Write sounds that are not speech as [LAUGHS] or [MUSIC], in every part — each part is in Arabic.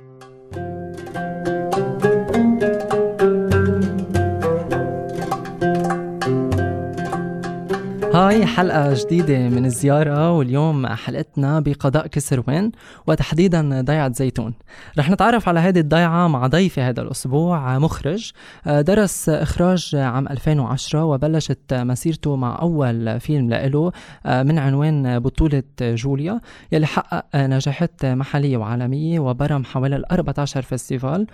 you هاي حلقة جديدة من الزيارة واليوم حلقتنا بقضاء كسروان وتحديدا ضيعة زيتون. رح نتعرف على هذه الضيعة مع ضيفي هذا الأسبوع مخرج درس إخراج عام 2010 وبلشت مسيرته مع أول فيلم له من عنوان بطولة جوليا يلي حقق نجاحات محلية وعالمية وبرم حوالي ال 14 festival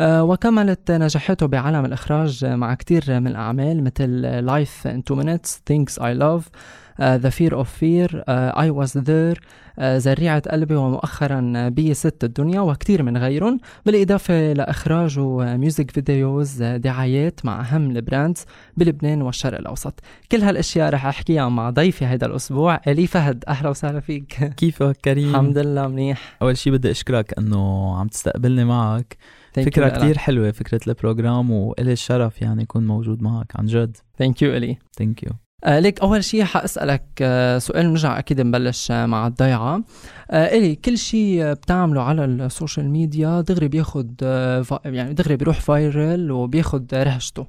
وكملت نجاحاته بعالم الإخراج مع كتير من الأعمال مثل Life in Two Minutes Things I Love The Fear of Fear uh, I Was There uh, زريعة قلبي ومؤخرا بيروت ست الدنيا وكتير من غيرهم بالإضافة لإخراجه music videos دعايات مع أهم ال brands بلبنان والشرق الأوسط. كل هالأشياء رح أحكيها مع ضيفي هذا الأسبوع إيلي فهد. أهلا وسهلا فيك. كيفك كريم؟ الحمد لله منيح. أول شي بدي أشكرك أنه عم تستقبلني معك. فكرة كتير حلوة فكرة ال program وإلي الشرف يعني يكون موجود معك عن جد. Thank you إيلي. Thank you آه ليك أول شيء حأسألك آه سؤال نرجع أكيد نبلش آه مع الضيعة. آه إيلي كل شيء بتعمله على ال social media دغري بياخد آه يعني دغري بيروح viral وبياخد رهجته.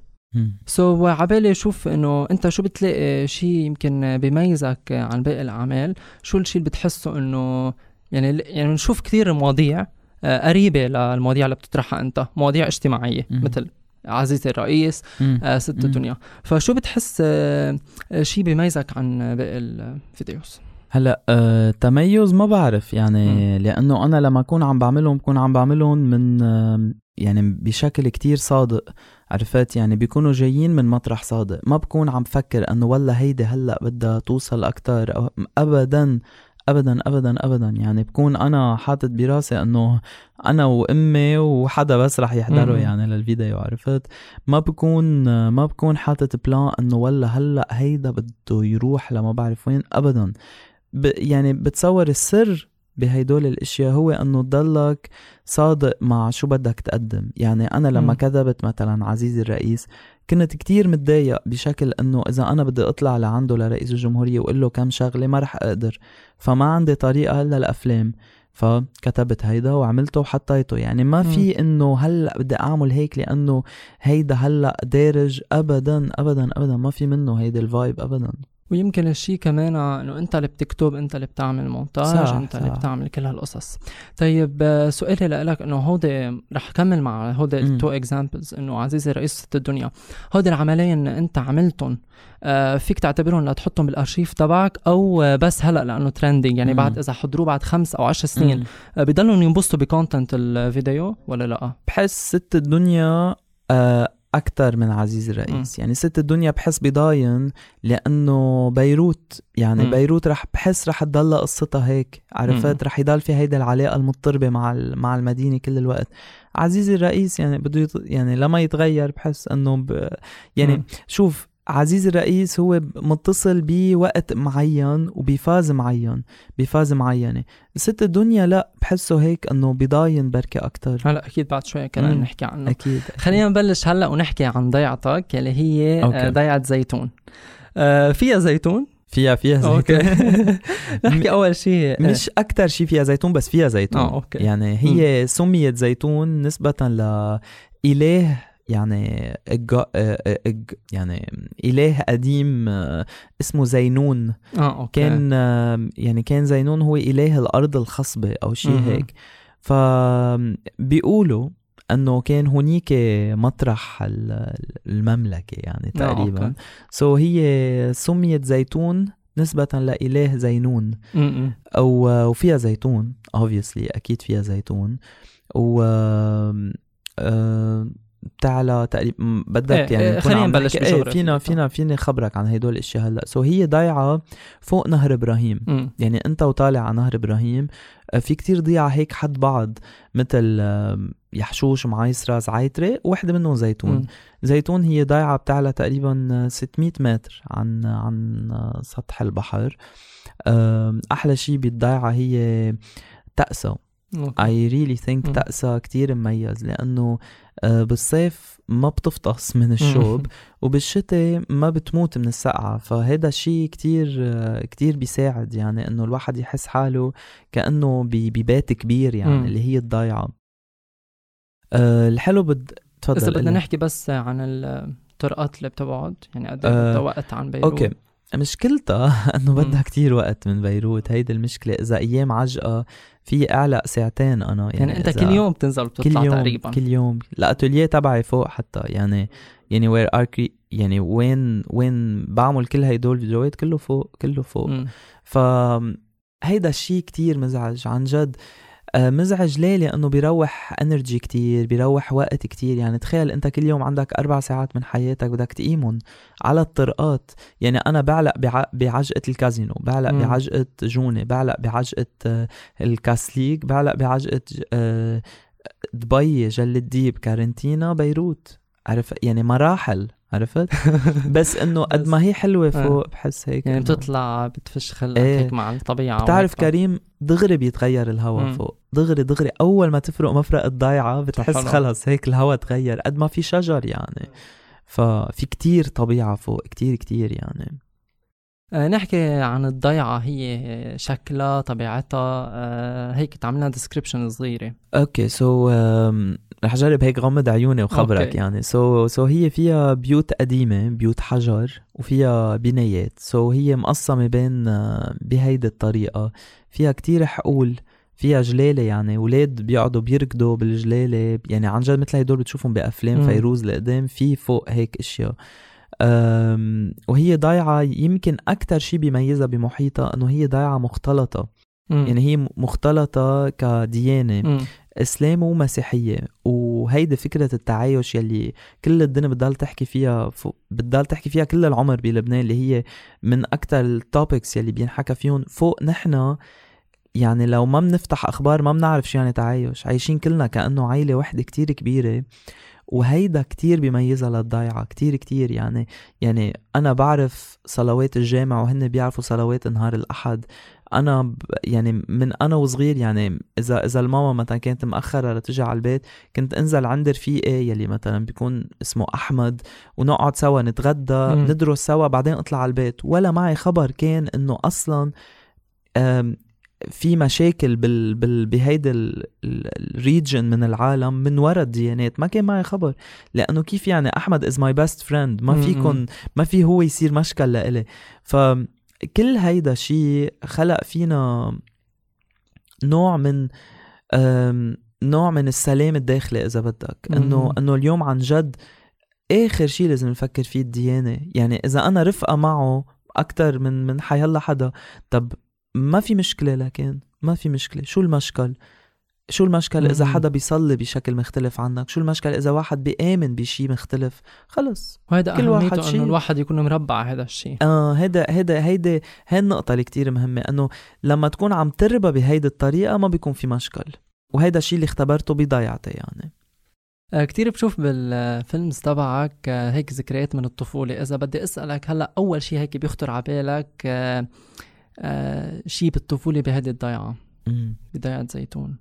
So so, عبالي شوف إنه أنت شو بتلاقي شيء يمكن بيميزك عن باقي الأعمال؟ شو الشيء اللي بتحسه إنه يعني يعني بنشوف كثير مواضيع آه، قريبة للمواضيع اللي بتطرحها أنت مواضيع اجتماعية مثل عزيزي الرئيس آه ست الدنيا فشو بتحس آه شيء بيميزك عن باقي ال videos؟ هلأ آه تميز ما بعرف يعني م. لأنه أنا لما أكون عم بعملهم بكون عم بعملهم من آه يعني بشكل كتير صادق عرفت؟ يعني بيكونوا جايين من مطرح صادق. ما بكون عم فكر إنه والله هيدي هلأ بدها توصل أكتر أو ابدا ابدا ابدا ابدا. يعني بكون أنا حاطط براسي إنه أنا وأمي وحدا بس رح يحضروا يعني للفيديو عرفت؟ ما بكون ما بكون حاطط بلان إنه والله هلأ هيدا بده يروح لما بعرف وين. ابدا. ب يعني بتصور السر بهيدول الأشياء هو إنه تضلك صادق مع شو بدك تقدم. يعني أنا لما كذبت مثلا عزيزي الرئيس كنت كتير متضايق بشكل إنه إذا أنا بدي أطلع لعنده لرئيس الجمهورية وأقول له كم شغلة ما رح أقدر. فما عندي طريقة هلا الافلام فكتبت هيدا وعملته وحطيته. يعني ما في إنه هلا بدي أعمل هيك لأنه هيدا هلا دارج ابدا ابدا ابدا. ما في منه هيدا الفايب ابدا. ويمكن الشيء كمان إنه أنت اللي بتكتب أنت اللي بتعمل مونتاج صح أنت صح. اللي بتعمل كل هالقصص. طيب سؤالي لك إنه هودي رح كمل مع هودي ال two examples إنه عزيزي الرئيس ست الدنيا. هودي العملين أنت عملتهم آه فيك تعتبرهم لتحطهم بالأرشيف تبعك أو بس هلأ لأنه trending يعني مم. بعد إذا حضروه بعد خمس أو عشر سنين. آه بضلهم ينبسطوا ب content الفيديو ولا لأ؟ بحس ست الدنيا آه أكثر من عزيزي الرئيس م. يعني ست الدنيا بحس بضاين لأنه بيروت يعني م. بيروت رح بحس رح تضل قصتها هيك عرفت رح يضل في هيدا العلاقة المضطربة مع مع المدينة كل الوقت عزيزي الرئيس يعني بده يط... يعني لما يتغير بحس إنه ب... يعني م. شوف عزيزي الرئيس هو متصل بوقت معين وب phase معين ب phase معينة. ست الدنيا لا بحسه هيك إنه بضاين بركة أكتر. هلا أكيد بعد شوي كمان نحكي عنه. أكيد, أكيد. خلينا نبلش هلا ونحكي عن ضيعتك اللي هي أوكي. ضيعة زيتون. آه فيها زيتون؟ فيها فيها زيتون. أوكي. [LAUGHS] [LAUGHS] نحكي أول شيء مش أكثر شيء فيها زيتون بس فيها زيتون. آه أوكي. يعني هي سميت زيتون نسبة لإله يعني إج... إج... يعني إله قديم اسمه زينون. آه أوكي. كان يعني كان زينون هو إله الأرض الخصبة أو شيء هيك. فبيقولوا إنه كان هنيك مطرح المملكة يعني تقريبا. so هي سميت زيتون نسبة لإله زينون. أو وفيها زيتون obviously أكيد فيها زيتون. و بتعلى تقريبا بدك إيه يعني خلينا نبلش إيه فينا فينا فيني خبرك عن هدول الإشياء هلأ. سو هي ضايعة فوق نهر إبراهيم. م. يعني أنت وطالع على نهر إبراهيم آه، في كتير ضيعة هيك حد بعض مثل يحشوش معيسرة زعيترة وحدة منهم زيتون. م. زيتون هي ضايعة بتعلى تقريبا 600 متر عن عن سطح البحر. أحلى شيء بالضيعة هي طقسها. I really think طقسها كتير مميز لأنه آه، بالصيف ما بتفطس من الشوب [LAUGHS] وبالشتاء ما بتموت من السقعة فهذا الشيء كتير آه، كتير بيساعد يعني إنه الواحد يحس حاله كأنه ببيت كبير يعني اللي هي الضيعة. أه الحلو بد تفضل إذا بدنا. نحكي بس عن الطرقات اللي بتبعد يعني قد إيه آه، وقت عن بيروت. أوكي. مشكلتها [LAUGHS] إنه. بدها كتير وقت من بيروت. هيدي المشكلة. إذا أيام عجقة في اعلق ساعتين أنا يعني, يعني أنت كل يوم بتنزل كل بتطلع يوم تقريبا. كل يوم. الاتوليه تبعي فوق حتى. يعني يعني where are يعني وين وين بعمل كل هيدول الفيديوهات كله فوق كله فوق. ف هيدا الشيء كتير مزعج. عن جد مزعج ليه؟ لأنه بيروح energy كتير بيروح وقت كتير. يعني تخيل أنت كل يوم عندك أربع ساعات من حياتك بدك تقيمهم على الطرقات. يعني أنا بعلق بع- بعجقة الكازينو بعلق مم. بعجقة جوني بعلق بعجقة آه، الكاسليك بعلق بعجقة آه، دبي جل الديب كارنتينا بيروت. عرف يعني مراحل. عرفت [LAUGHS] بس إنه قد ما هي حلوة آه. فوق بحس هيك يعني بتطلع بتفش خلقك إيه. هيك مع الطبيعة بتعرف. كريم دغري بيتغير الهواء. فوق دغري دغري أول ما تفرق مفرق الضيعة بتحس. خلص هيك الهواء تغير قد ما في شجر يعني ففي كتير طبيعة فوق كتير كتير يعني نحكي عن الضيعة هي شكلها طبيعتها آه هيك تعملنا description صغيرة. أوكي so رح اجرب هيك غمض عيوني وخبرك أوكي. يعني. so so هي فيها بيوت قديمة بيوت حجر وفيها بنايات. so هي مقسمة بين آه، بهيدي الطريقة. فيها كتير حقول فيها جلالي يعني. ولاد بيقعدوا بيركضوا بالجلالي يعني عن جد مثل هدول بتشوفهم بأفلام مم. فيروز لقدام في فوق هيك أشياء. أم، وهي ضايعة يمكن أكتر شي بيميزها بمحيطها إنه هي ضايعة مختلطة. مم. يعني هي مختلطة كديانة. مم. اسلام ومسيحيه وهيدي فكرة التعايش يلي كل الدنيا بتضل تحكي فيها ف... بتضل تحكي فيها كل العمر بلبنان اللي هي من أكثر التوبكس يلي بينحكى فيهم. فوق نحن يعني لو ما بنفتح أخبار ما بنعرف شو يعني تعايش. عايشين كلنا كأنه عيلة وحدة كتير كبيرة. وهيدا كتير بيميزها للضيعة كتير كتير يعني يعني أنا بعرف صلوات الجامع وهن بيعرفوا صلوات نهار الأحد أنا ب يعني من أنا وصغير يعني إذا إذا الماما مثلا كانت مأخرة لتجي على البيت كنت أنزل عند رفيقي يلي مثلا بيكون اسمه أحمد ونقعد سوا نتغدى مم. ندرس سوا بعدين أطلع على البيت ولا معي خبر كان إنه أصلا في مشاكل بال بال بهيدا الريجن من العالم من وراء الديانات. ما كان معي خبر. لأنه كيف يعني أحمد is my best friend ما. فيكم ما في هو يصير مشكل لإلي. فكل هيدا شيء خلق فينا نوع من نوع من السلام الداخلي إذا بدك. إنه. إنه اليوم عن جد آخر شيء لازم نفكر فيه الديانة. يعني إذا أنا رفقة معه أكثر من من حيلا حدا طب ما في مشكلة لكن ما في مشكلة. شو المشكل؟ شو المشكل مم. حدا بيصلي بشكل مختلف عنك؟ شو المشكل إذا واحد بيآمن بشيء مختلف؟ خلص. وهيدا كل واحد اهميته شي. انه الواحد يكون مربع هذا الشيء آه هيدا هيدا هيدا هي النقطة اللي كتير مهمة إنه لما تكون عم تربى بهيدي الطريقة ما بيكون في مشكل. وهيدا الشيء اللي اختبرته بضيعتي يعني. آه، كتير بشوف بالفيلمز تبعك آه، هيك ذكريات من الطفولة. إذا بدي أسألك هلأ أول شي هيك بيخطر على بالك آه، شي بالطفولة بهيدي الضيعة مم. بضيعة زيتون.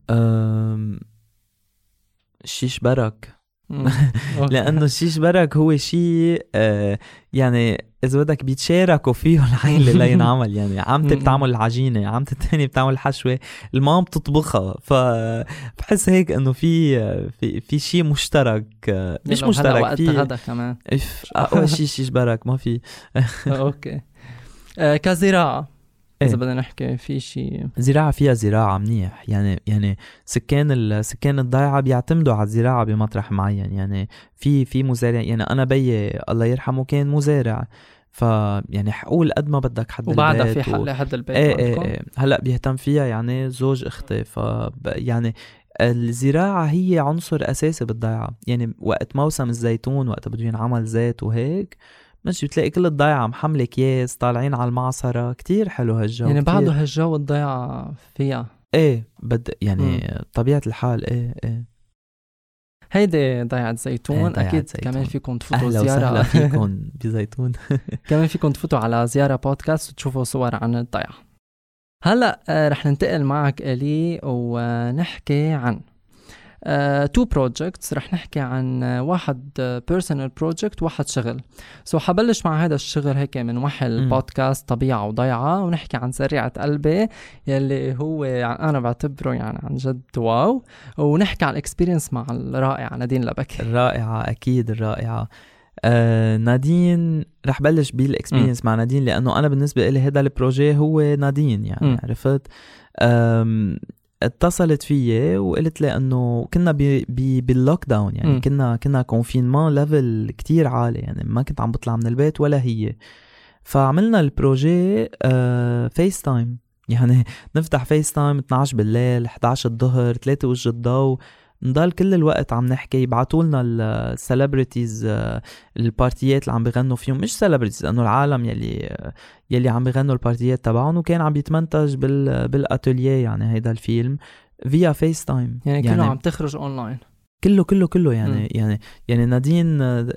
شيش برك. [LAUGHS] لأنه الشيش برك هو شيء آه يعني إذا بدك بيتشاركوا فيه العيلة [LAUGHS] لينعمل يعني عمتي. بتعمل العجينة عمتي الثانية بتعمل الحشوه المام بتطبخها فبحس هيك إنه في في في شيء مشترك آه، مش مشترك في غدا كمان أقوى [LAUGHS] شيء شيش برك ما في أوكي آه، إيه. بدنا نحكي في شي. زراعة فيها زراعة منيح. يعني يعني سكان سكان الضيعة بيعتمدوا على الزراعة بمطرح معين. يعني في في مزارع يعني أنا بيي الله يرحمه كان مزارع. ف يعني حقول قد ما بدك حد وبعدها البيت في حقل حد البيت إيه إيه؟ إيه. هلأ بيهتم فيها يعني زوج أختي. ف يعني الزراعة هي عنصر أساسي بالضيعة. يعني وقت موسم الزيتون وقت بده ينعمل زيت وهيك ماشي بتلاقي كل الضيعة محملة أكياس طالعين على المعصرة. كتير حلو هالجو يعني. بعده هالجو الضيعة فيها. إيه بد يعني طبيعة الحال إيه إيه. هيدي ضيعة زيتون ضيعة أكيد زيتون. كمان فيكم تفوتوا وسهلا زيارة. [LAUGHS] فيكم بزيتون. [LAUGHS] كمان فيكم تفوتوا على زيارة بودكاست وتشوفوا صور عن الضيعة. هلأ آه، رح ننتقل معك إيلي ونحكي عن two projects رح نحكي عن واحد personal project وواحد شغل. so حبلش مع هذا الشغل هيك من وحي البودكاست طبيعة وضيعة ونحكي عن زريعه قلبي يلي هو يعني أنا بعتبره يعني عن جد wow. ونحكي عن ال experience مع الرائعة نادين لبكي الرائعة أكيد الرائعة. آه نادين رح بلش بال experience مع نادين لأنه أنا بالنسبة لي هذا ال projet هو نادين يعني م. عرفت؟ اتصلت فيي وقلت لي إنه كنا بال lockdown يعني م. كنا كنا confinement level كتير عالي يعني ما كنت عم بطلع من البيت ولا هي. فعملنا ال projet آه FaceTime يعني [LAUGHS] نفتح FaceTime 12 بالليل 11 الظهر 3 وجه الضوء نضل كل الوقت عم نحكي يبعتوا لنا ال celebrities آه، البارتيات اللي عم بيغنوا فيهم. مش celebrities لأنه العالم يلي آه، يلي عم بيغنوا البارتيات تبعهم وكان عم يتمنتج بال بالاتوليه يعني هيدا الفيلم فيا FaceTime يعني, يعني كله عم تخرج اونلاين كله كله كله يعني م. يعني يعني نادين آه،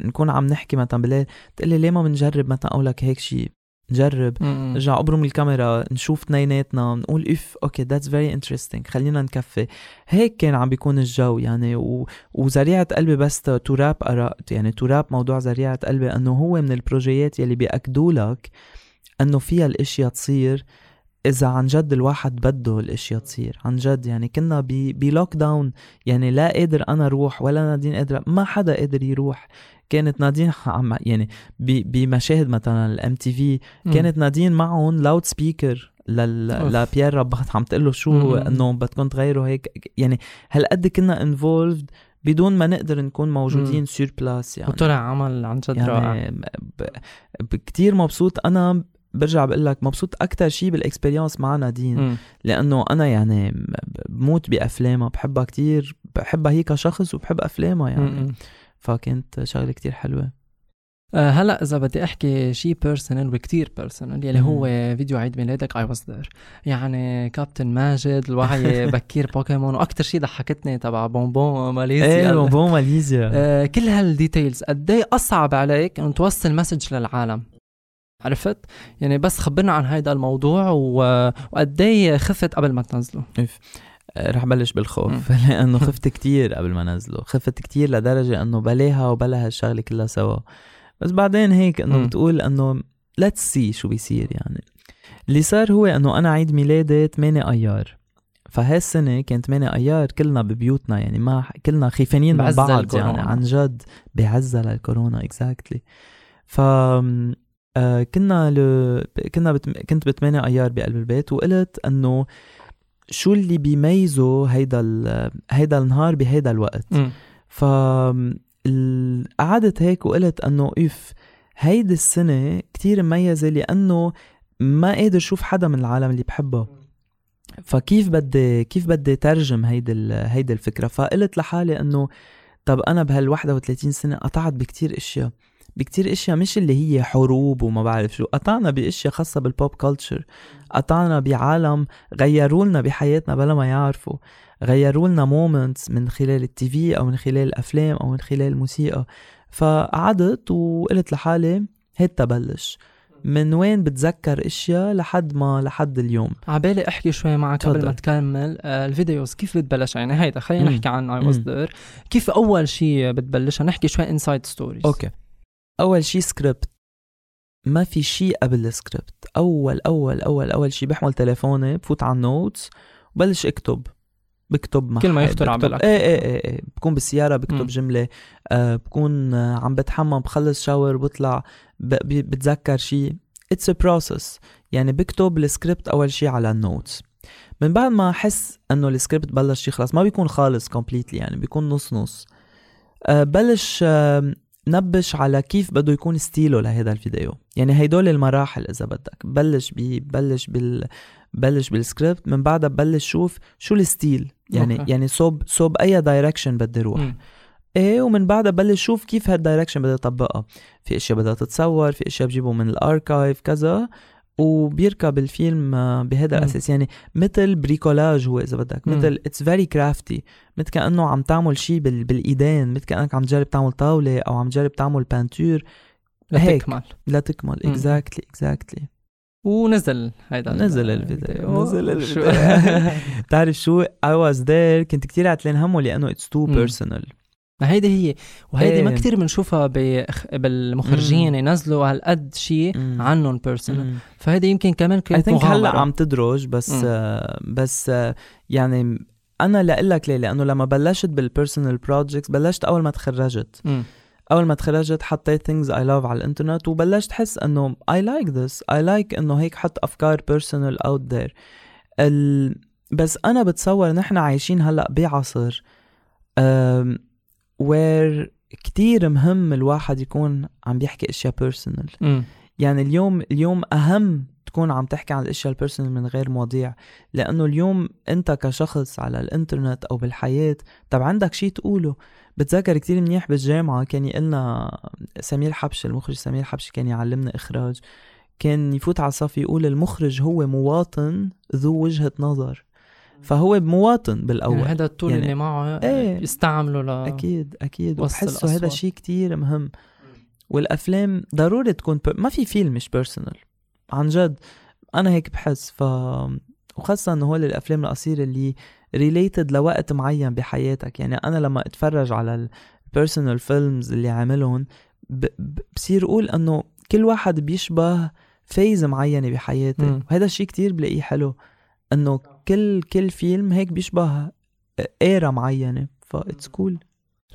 نكون عم نحكي مثلا بالليل تقول لي ليه ما بنجرب مثلا؟ أقول لك هيك شيء نجرب. نرجع ابرم الكاميرا نشوف اثنيناتنا نقول إف okay that's very interesting خلينا نكفي. هيك كان عم بيكون الجو يعني و... وزريعة قلبي بس to wrap يعني to wrap موضوع زريعة قلبي إنه هو من ال projets يلي بيأكدوا لك إنه فيها الإشياء تصير إذا عن جد الواحد بده الاشياء تصير عن جد يعني كنا ب lockdown يعني لا قادر أنا أروح ولا نادين قادره ما حدا قادر يروح. كانت نادين [LAUGHS] عم يعني بمشاهد مثلا ال MTV كانت نادين معهم loudspeaker لبيير رباط. عم تقول له شو إنه بدكم تغيروا هيك يعني هالقد كنا involved بدون ما نقدر نكون موجودين sur place يعني. وطلع عمل عن جد يعني رائع. كثير مبسوط. أنا برجع بقول لك مبسوط أكثر شيء بال experience مع نادين م. لأنه أنا يعني بموت بأفلامها بحبها كتير بحبها هي كشخص وبحب أفلامها يعني. م. فكانت شغلة كتير حلوة. أه هلأ إذا بدي أحكي شيء personal وكتير personal يلي هو فيديو عيد ميلادك I was there يعني كابتن ماجد الوعي [LAUGHS] بكير بوكيمون وأكثر شيء ضحكتني تبع بونبون ماليزيا. إيه بونبون ماليزيا. أه كل هال details قد إيه أصعب عليك انه توصل message للعالم؟ عرفت؟ يعني بس خبرنا عن هذا الموضوع وقد إيه خفت قبل ما تنزله رح بلش بالخوف. [LAUGHS] لأنه [LAUGHS] خفت كتير قبل ما نزله خفت كتير لدرجة إنه بلاها وبلا هالشغله كلها سوا. بس بعدين هيك إنه بتقول إنه let's see شو بيصير يعني. اللي صار هو إنه أنا عيد ميلادي 8 أيار. فهالسنة كانت 8 أيار كلنا ببيوتنا يعني ما كلنا خيفانين من بعض يعني عن جد. بعزة للكورونا exactly ف آه كنا ل... كنا بت... كنت ب 8 أيار بقلب البيت وقلت إنه شو اللي بيميزه هيدا ال... هيدا النهار بهيدا الوقت. ف قعدت هيك وقلت إنه إف هيدي السنة كتير مميزة لأنه ما قادر شوف حدا من العالم اللي بحبها فكيف بدي كيف بدي ترجم هيدي هيدي الفكرة؟ فقلت لحالي إنه طب أنا بهال 31 سنة قطعت بكتير أشياء. بكتير أشياء مش اللي هي حروب وما بعرف شو. قطعنا بأشياء خاصة بال pop culture قطعنا بعالم غيروا لنا بحياتنا بلا ما يعرفوا. غيروا لنا moments من خلال ال TV أو من خلال الأفلام أو من خلال الموسيقى. فقعدت وقلت لحالي هيك تبلش. من وين بتذكر أشياء لحد ما لحد اليوم. عبالي أحكي شوي معك قبل ما تكمل. آه ال videos كيف بتبلش؟ يعني هيدا خلينا نحكي عن I was كيف أول شيء بتبلشها؟ نحكي شوي inside stories okay. أول شي سكريبت ما في شي قبل السكريبت أول أول أول أول شي بحمل تليفوني بفوت على ال notes وبلش اكتب. بكتب كل ما يخطر على بالك. إيه إيه إيه, إيه. بكون بالسيارة بكتب م. جملة. آه بكون عم بتحمم بخلص shower بطلع بتذكر شي. it's a process يعني بكتب السكريبت أول شي على ال notes. من بعد ما أحس إنه السكريبت بلش يخلص ما بيكون خالص completely يعني بيكون نص نص. أه بلش أه نبش على كيف بده يكون ال style لهذا الفيديو. يعني هيدول المراحل إذا بدك. بلش بي بلش بال بلش بالسكريبت من بعدها ببلش شوف شو ال style. يعني okay. يعني صوب صوب أي direction بدي أروح م. إيه ومن بعدها بلش شوف كيف هال direction بدي اطبقها في أشياء بدها تتصور في أشياء بجيبه من ال archive كذا. وبيركب الفيلم آه، بهذا الاساس يعني مثل bricolage هو إذا بدك. مثل it's very crafty مثل كأنه عم تعمل شيء بالإيدين. مثل كأنك عم تجرب تعمل طاولة أو عم تجرب تعمل peinture لتكمل لتكمل exactly exactly ونزل هيدا نزل الفيديو. نزل الفيديو. بتعرف شو؟ I was there كنت كثير عتلان همه لأنه it's too personal ما هيدي هي وهيدي ما إيه. كتير بنشوفها بالمخرجين ينزلوا هالقد شيء عنهم personal فهيدي يمكن كمان كانت مغامرة هلأ عم تدرج بس آه بس آه يعني أنا لك ليه؟ لأنه لما بلشت بال personal projects بلشت أول ما تخرجت. م. أول ما تخرجت حطيت things I love على الإنترنت وبلشت احس إنه I like this. I like إنه هيك حط أفكار personal out there. ال... بس أنا بتصور نحن عايشين هلأ بعصر where كتير مهم الواحد يكون عم بيحكي أشياء personal يعني اليوم اليوم أهم تكون عم تحكي عن الأشياء ال personal من غير مواضيع لأنه اليوم أنت كشخص على الإنترنت أو بالحياة طب عندك شيء تقوله؟ بتذكر كتير منيح بالجامعة كان يقلنا سمير حبش المخرج سمير حبش كان يعلمنا إخراج كان يفوت على الصف يقول المخرج هو مواطن ذو وجهة نظر. فهو مواطن بالأول. يعني هذا ال tool يعني اللي معه إيه. يستعمله ل أكيد أكيد. وبحسه هذا شيء كتير مهم. والأفلام ضروري تكون بر... ما في فيلم مش personal عن جد. أنا هيك بحس. ف وخاصة انه هول الأفلام القصيرة اللي related لوقت معين بحياتك. يعني أنا لما أتفرج على ال personal films اللي عملهم ب... بصير أقول إنه كل واحد بيشبه phase معينة بحياتي وهذا الشيء كتير بلاقيه حلو. إنه كل كل فيلم هيك بيشبه era معينة that's cool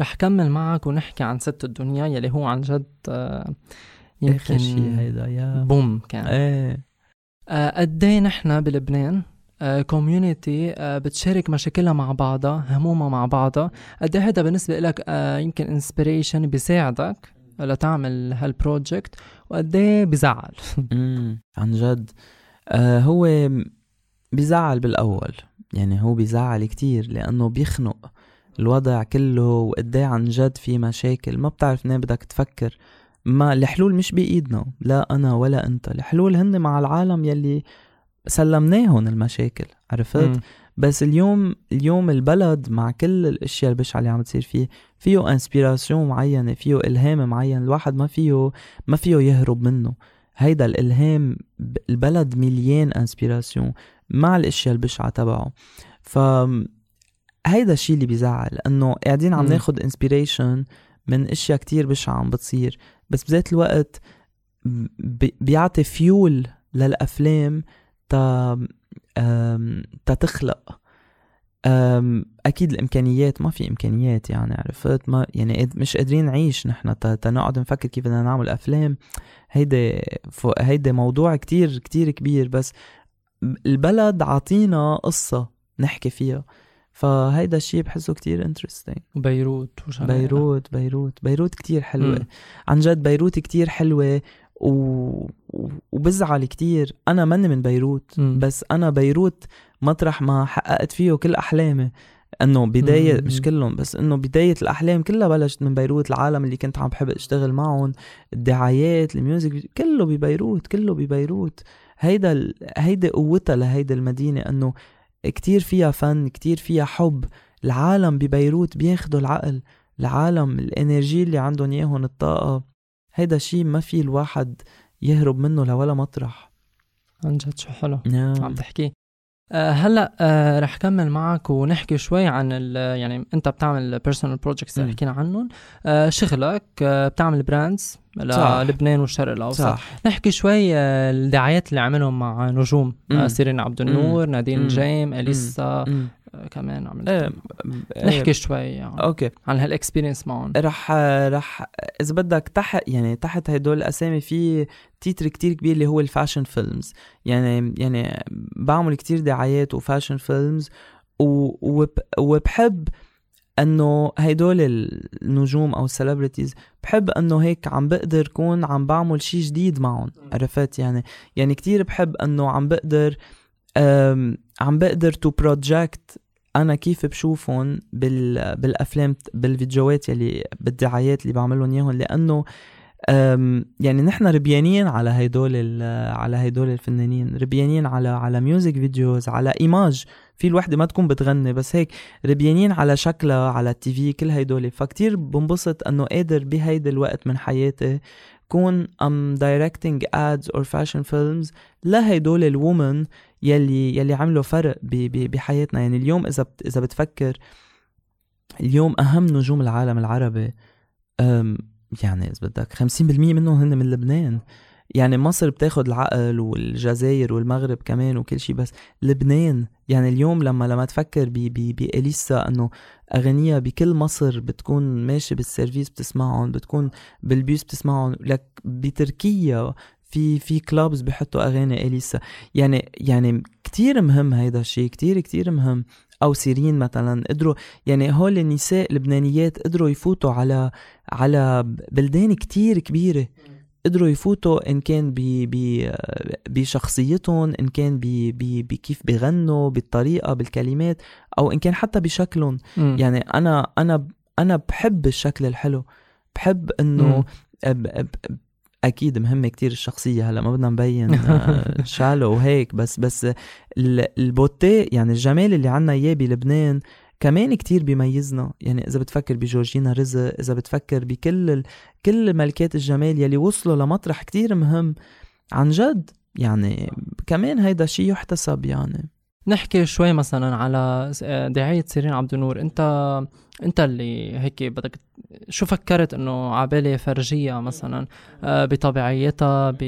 رح كمل معك ونحكي عن ست الدنيا يلي هو عن جد آه، يمكن شيء هيدا؟ يا. بوم كان. إيه. آه، قد إيه نحن بلبنان community آه، بتشارك مشاكلها مع بعضها همومها مع بعضها. قد إيه هذا بالنسبة لك يمكن inspiration بيساعدك لتعمل هالبروجكت وقد إيه بزعل؟ [LAUGHS] عن جد. هو بيزعل بالأول. يعني هو بيزعل كتير لأنه بيخنق الوضع كله وقديه عن جد في مشاكل. ما بتعرف منين بدك تفكر. ما الحلول مش بإيدنا. لا أنا ولا أنت. الحلول هن مع العالم يلي سلمناهم المشاكل. عرفت؟ م. بس اليوم اليوم البلد مع كل الأشياء البشعه اللي عم تصير فيه فيه inspiration معينة فيه إلهام معين الواحد ما فيه ما فيه يهرب منه. هيدا الإلهام البلد مليان inspiration مع الأشياء البشعة تبعه. ف هيدا الشيء اللي بيزعل إنه قاعدين عم ناخد inspiration من أشياء كتير بشعة عم بتصير بس بذات الوقت بيعطي فيول للأفلام تا تتخلق أكيد الإمكانيات ما في إمكانيات يعني عرفت؟ ما يعني مش قادرين نعيش نحن تنقعد نفكر كيف بدنا نعمل أفلام. هيدا هيدا موضوع كتير كتير كبير بس البلد عطينا قصة نحكي فيها. فهيدا الشيء بحسه كتير interesting بيروت بيروت بيروت بيروت كتير حلوة. م. عن جد بيروت كتير حلوة و... وبزعل كتير. أنا مني من بيروت م. بس أنا بيروت مطرح ما حققت فيه كل أحلامي. إنه بداية مش كلهم بس إنه بداية الأحلام كلها بلشت من بيروت العالم اللي كنت عم بحب أشتغل معهم الدعايات ال music كله ببيروت كله ببيروت. هيدا هيدا قوتها لهيدا المدينة إنه كتير فيها فن كتير فيها حب. العالم ببيروت بياخدوا العقل العالم ال energy اللي عندهم إياهم الطاقة. هيدا شيء ما في الواحد يهرب منه لولا مطرح. عن جد شو حلو. نعم. عم تحكي. أه هلأ أه رح كمل معك ونحكي شوي عن يعني انت بتعمل personal projects اللي حكينا عنهم. أه شغلك أه بتعمل brands للبنان والشرق الأوسط. صح. نحكي شوي آه، الدعايات اللي عملهم مع نجوم آه، سيرين عبد النور نادين نجيم إليسا. آه، كمان عملت إيه نحكي شوي يعني okay. عن هال experience معهم. رح رح إذا بدك تحت يعني تحت هدول الأسامي في titre كتير كبير اللي هو ال fashion films. يعني يعني بعمل كتير دعايات و fashion films وبحب إنه هيدول النجوم أو ال celebrities بحب إنه هيك عم بقدر كون عم بعمل شيء جديد معهم. عرفت؟ يعني يعني كتير بحب إنه عم بقدر عم بقدر to project أنا كيف بشوفهم بال بالأفلام بالفيديوهات يلي بالدعايات اللي بعملهم إياهم لأنه يعني نحن ربيانين على هيدول على هيدول الفنانين ربيانين على على music videos على image في الوحدة ما تكون بتغني بس هيك ربيانين على شكلها على ال TV كل هيدول. فكتير بنبسط إنه قادر بهيدا الوقت من حياتي كون عم directing ads or fashion films لهدول الومن يلي يلي عملوا فرق بحياتنا. يعني اليوم إذا إذا بتفكر اليوم أهم نجوم العالم العربي يعني إذا بدك 50% منهم هن من لبنان. يعني مصر بتاخد العقل والجزائر والمغرب كمان وكل شيء بس لبنان يعني اليوم لما لما تفكر بإليسا إنه اغانيها بكل مصر بتكون ماشي بالسيرفيس بتسمعهم بتكون بالبيوس بتسمعهم لك بتركيا في في كلابز بحطوا أغاني أليسا. يعني يعني كتير مهم هيدا الشيء كتير كتير مهم. أو سيرين مثلا قدروا يعني هول النساء اللبنانيات قدروا يفوتوا على على بلدان كتير كبيرة. قدروا يفوتوا إن كان بشخصيتهم إن كان بكيف بغنوا بالطريقة بالكلمات أو إن كان حتى بشكلهم. يعني أنا أنا أنا بحب الشكل الحلو. بحب إنه أكيد مهمة كتير الشخصية هلأ ما بدنا نبين آه، [LAUGHS] شالو وهيك بس بس البوتي يعني الجمال اللي عنا إياه بلبنان كمان كتير بيميزنا. يعني إذا بتفكر بجورجينا رزق إذا بتفكر بكل ال... كل ملكات الجمال يلي وصلوا لمطرح كتير مهم عن جد يعني كمان هيدا شيء يحتسب يعني. نحكي شوي مثلا على دعاية سيرين عبد النور أنت أنت اللي هيك بدك شو فكرت إنه عبالي فرجيها مثلا؟ آه، بطبيعيتها ب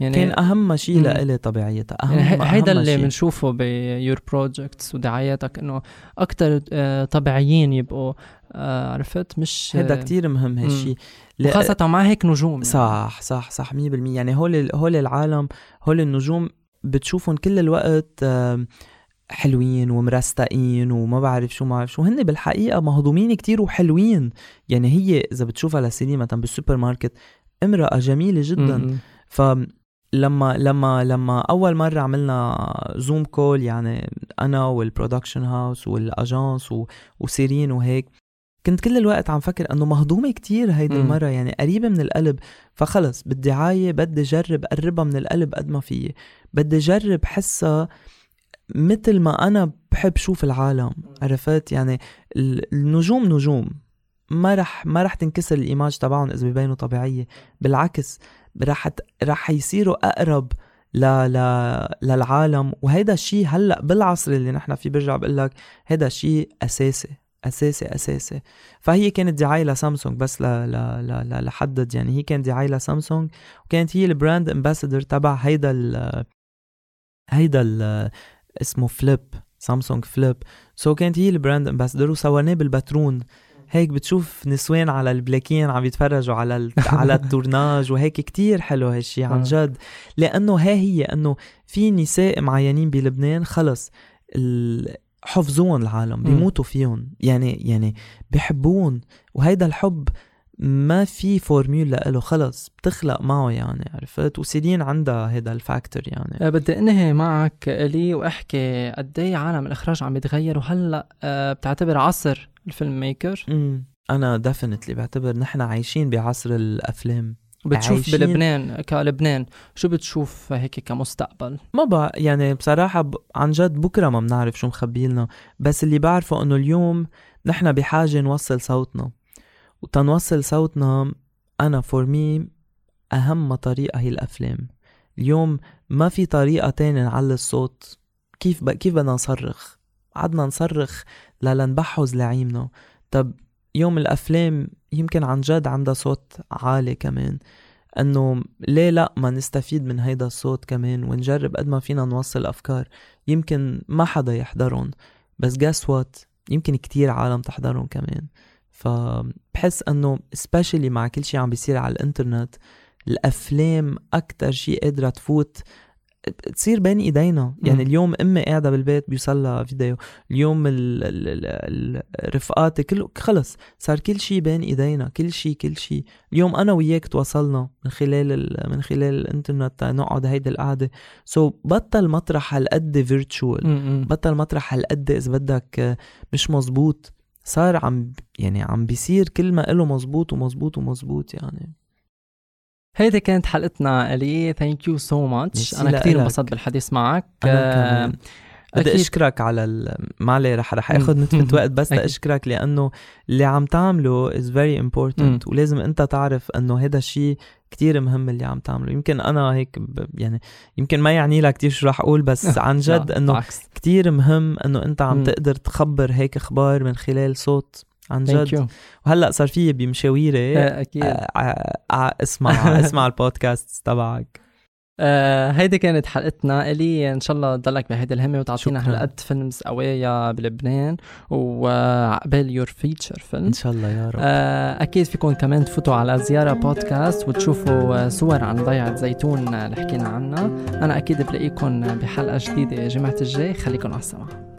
يعني كان أهم شيء لإلي طبيعيتها اهم يعني هيدا اللي بنشوفه ب your projects ودعاياتك إنه أكثر آه، طبيعيين يبقوا آه، عرفت؟ مش هذا كتير مهم هالشيء خاصة مع هيك نجوم يعني. صح صح صح 100% يعني هول هول العالم هول النجوم بتشوفهم كل الوقت حلوين ومرستقين وما بعرف شو ما بعرف شو. هن بالحقيقة مهضومين كتير وحلوين. يعني هي إذا بتشوفها لسيرين مثلا بالسوبر ماركت امرأة جميلة جدا. ف لما لما لما أول مرة عملنا Zoom call يعني أنا وال production house وال agence وسيرين وهيك كنت كل الوقت عم فكر إنه مهضومة كتير هيدي المرة يعني قريبة من القلب. فخلص بالدعاية بدي جرب قربها من القلب قد ما فيي. بدي جرب حسها مثل ما أنا بحب شوف العالم. عرفت؟ يعني النجوم نجوم. ما رح ما رح تنكسر الايماج تبعهم إذا ببينوا طبيعية. بالعكس رح رح يصيروا أقرب ل... ل... للعالم. وهيدا الشيء هلأ بالعصر اللي نحن فيه برجع بقول لك هيدا شيء أساسي أساسي أساسي. فهي كانت دعاية لسامسونج بس ل... ل... ل... لحدد. يعني هي كانت دعاية لسامسونج وكانت هي ال brand ambassador تبع هيدا ال... هيدا ال... اسمه Flip سامسونج Flip so كانت هي ال brand ambassador وسويناه بالبترون. هيك بتشوف نسوان على البلاكين عم يتفرجوا على ال... [LAUGHS] على ال tournage وهيك كتير حلو هالشي عن آه. جد. لأنه ها هي إنه في نساء معينين بلبنان خلص ال... حفظوهم العالم بيموتوا فيهم. يعني يعني بحبون. وهيدا الحب ما في فورميولا له خلص بتخلق معه يعني عرفت؟ وسيرين عندها هذا ال factor يعني. أه بدي انهي معك لي وأحكي قد إيه عالم الإخراج عم يتغير. وهلأ أه بتعتبر عصر ال filmmaker أنا definitely بعتبر نحن عايشين بعصر الأفلام. بتشوف عايشين... بلبنان كلبنان. شو بتشوف هيك كمستقبل؟ ما بقى يعني بصراحة ب... عن جد بكرة ما بنعرف شو مخبيلنا. بس اللي بعرفه إنه اليوم نحن بحاجة نوصل صوتنا. وتنوصل صوتنا أنا فور مي أهم طريقة هي الأفلام. اليوم ما في طريقة تانية نعلي الصوت. كيف ب... كيف بدنا نصرخ؟ عدنا نصرخ لنبحوز لعيمنا طب يوم الأفلام يمكن عن جد عندها صوت عالي كمان إنه ليه لا ما نستفيد من هيدا الصوت كمان ونجرب قد ما فينا نوصل أفكار يمكن ما حدا يحضرهم. بس guess what يمكن كتير عالم تحضرهم كمان. فبحس إنه سبيشلي مع كل شيء عم بيصير على الإنترنت الأفلام أكتر شيء قادرة تفوت تصير بين ايدينا. يعني اليوم امي قاعدة بالبيت بيوصلها فيديو. اليوم رفقاتي كله خلص صار كل شيء بين ايدينا كل شيء كل شيء اليوم أنا وياك تواصلنا من خلال من خلال الإنترنت نقعد هيدي القعدة. so so بطل مطرح هالقد virtual بطل مطرح هالقد إذا بدك مش مزبوط صار عم يعني عم بيصير كل ما له مزبوط ومزبوط ومزبوط يعني. هيدي كانت حلقتنا إيلي thank you so much أنا كثير انبسطت بالحديث معك. أنا كمان. بدي أشكرك على ال... معلي رح رح اخذ نتفة وقت بس أشكرك لأنه اللي عم تعمله is very important ولازم أنت تعرف إنه هذا الشيء كتير مهم اللي عم تعمله. يمكن أنا هيك ب... يعني يمكن ما يعني لك كتير شو رح أقول بس [LAUGHS] عن جد إنه كتير مهم إنه أنت عم تقدر تخبر هيك أخبار من خلال صوت عن جد. وهلأ صار في بمشاويري إيه، أكيد. اسمع [LAUGHS] اسمع البودكاست تبعك. آه هيدي كانت حلقتنا إلي. إن شاء الله تضلك بهيدي الهمة وتعطينا هالقد films قوية بلبنان وعقبال يور فيتشر فيلم إن شاء الله يا رب. آه أكيد فيكم كمان تفوتوا على زيارة بودكاست وتشوفوا صور عن ضيعة زيتون اللي حكينا عنها. أنا أكيد بلاقيكم بحلقة جديدة جمعه الجاي. خليكم على السماء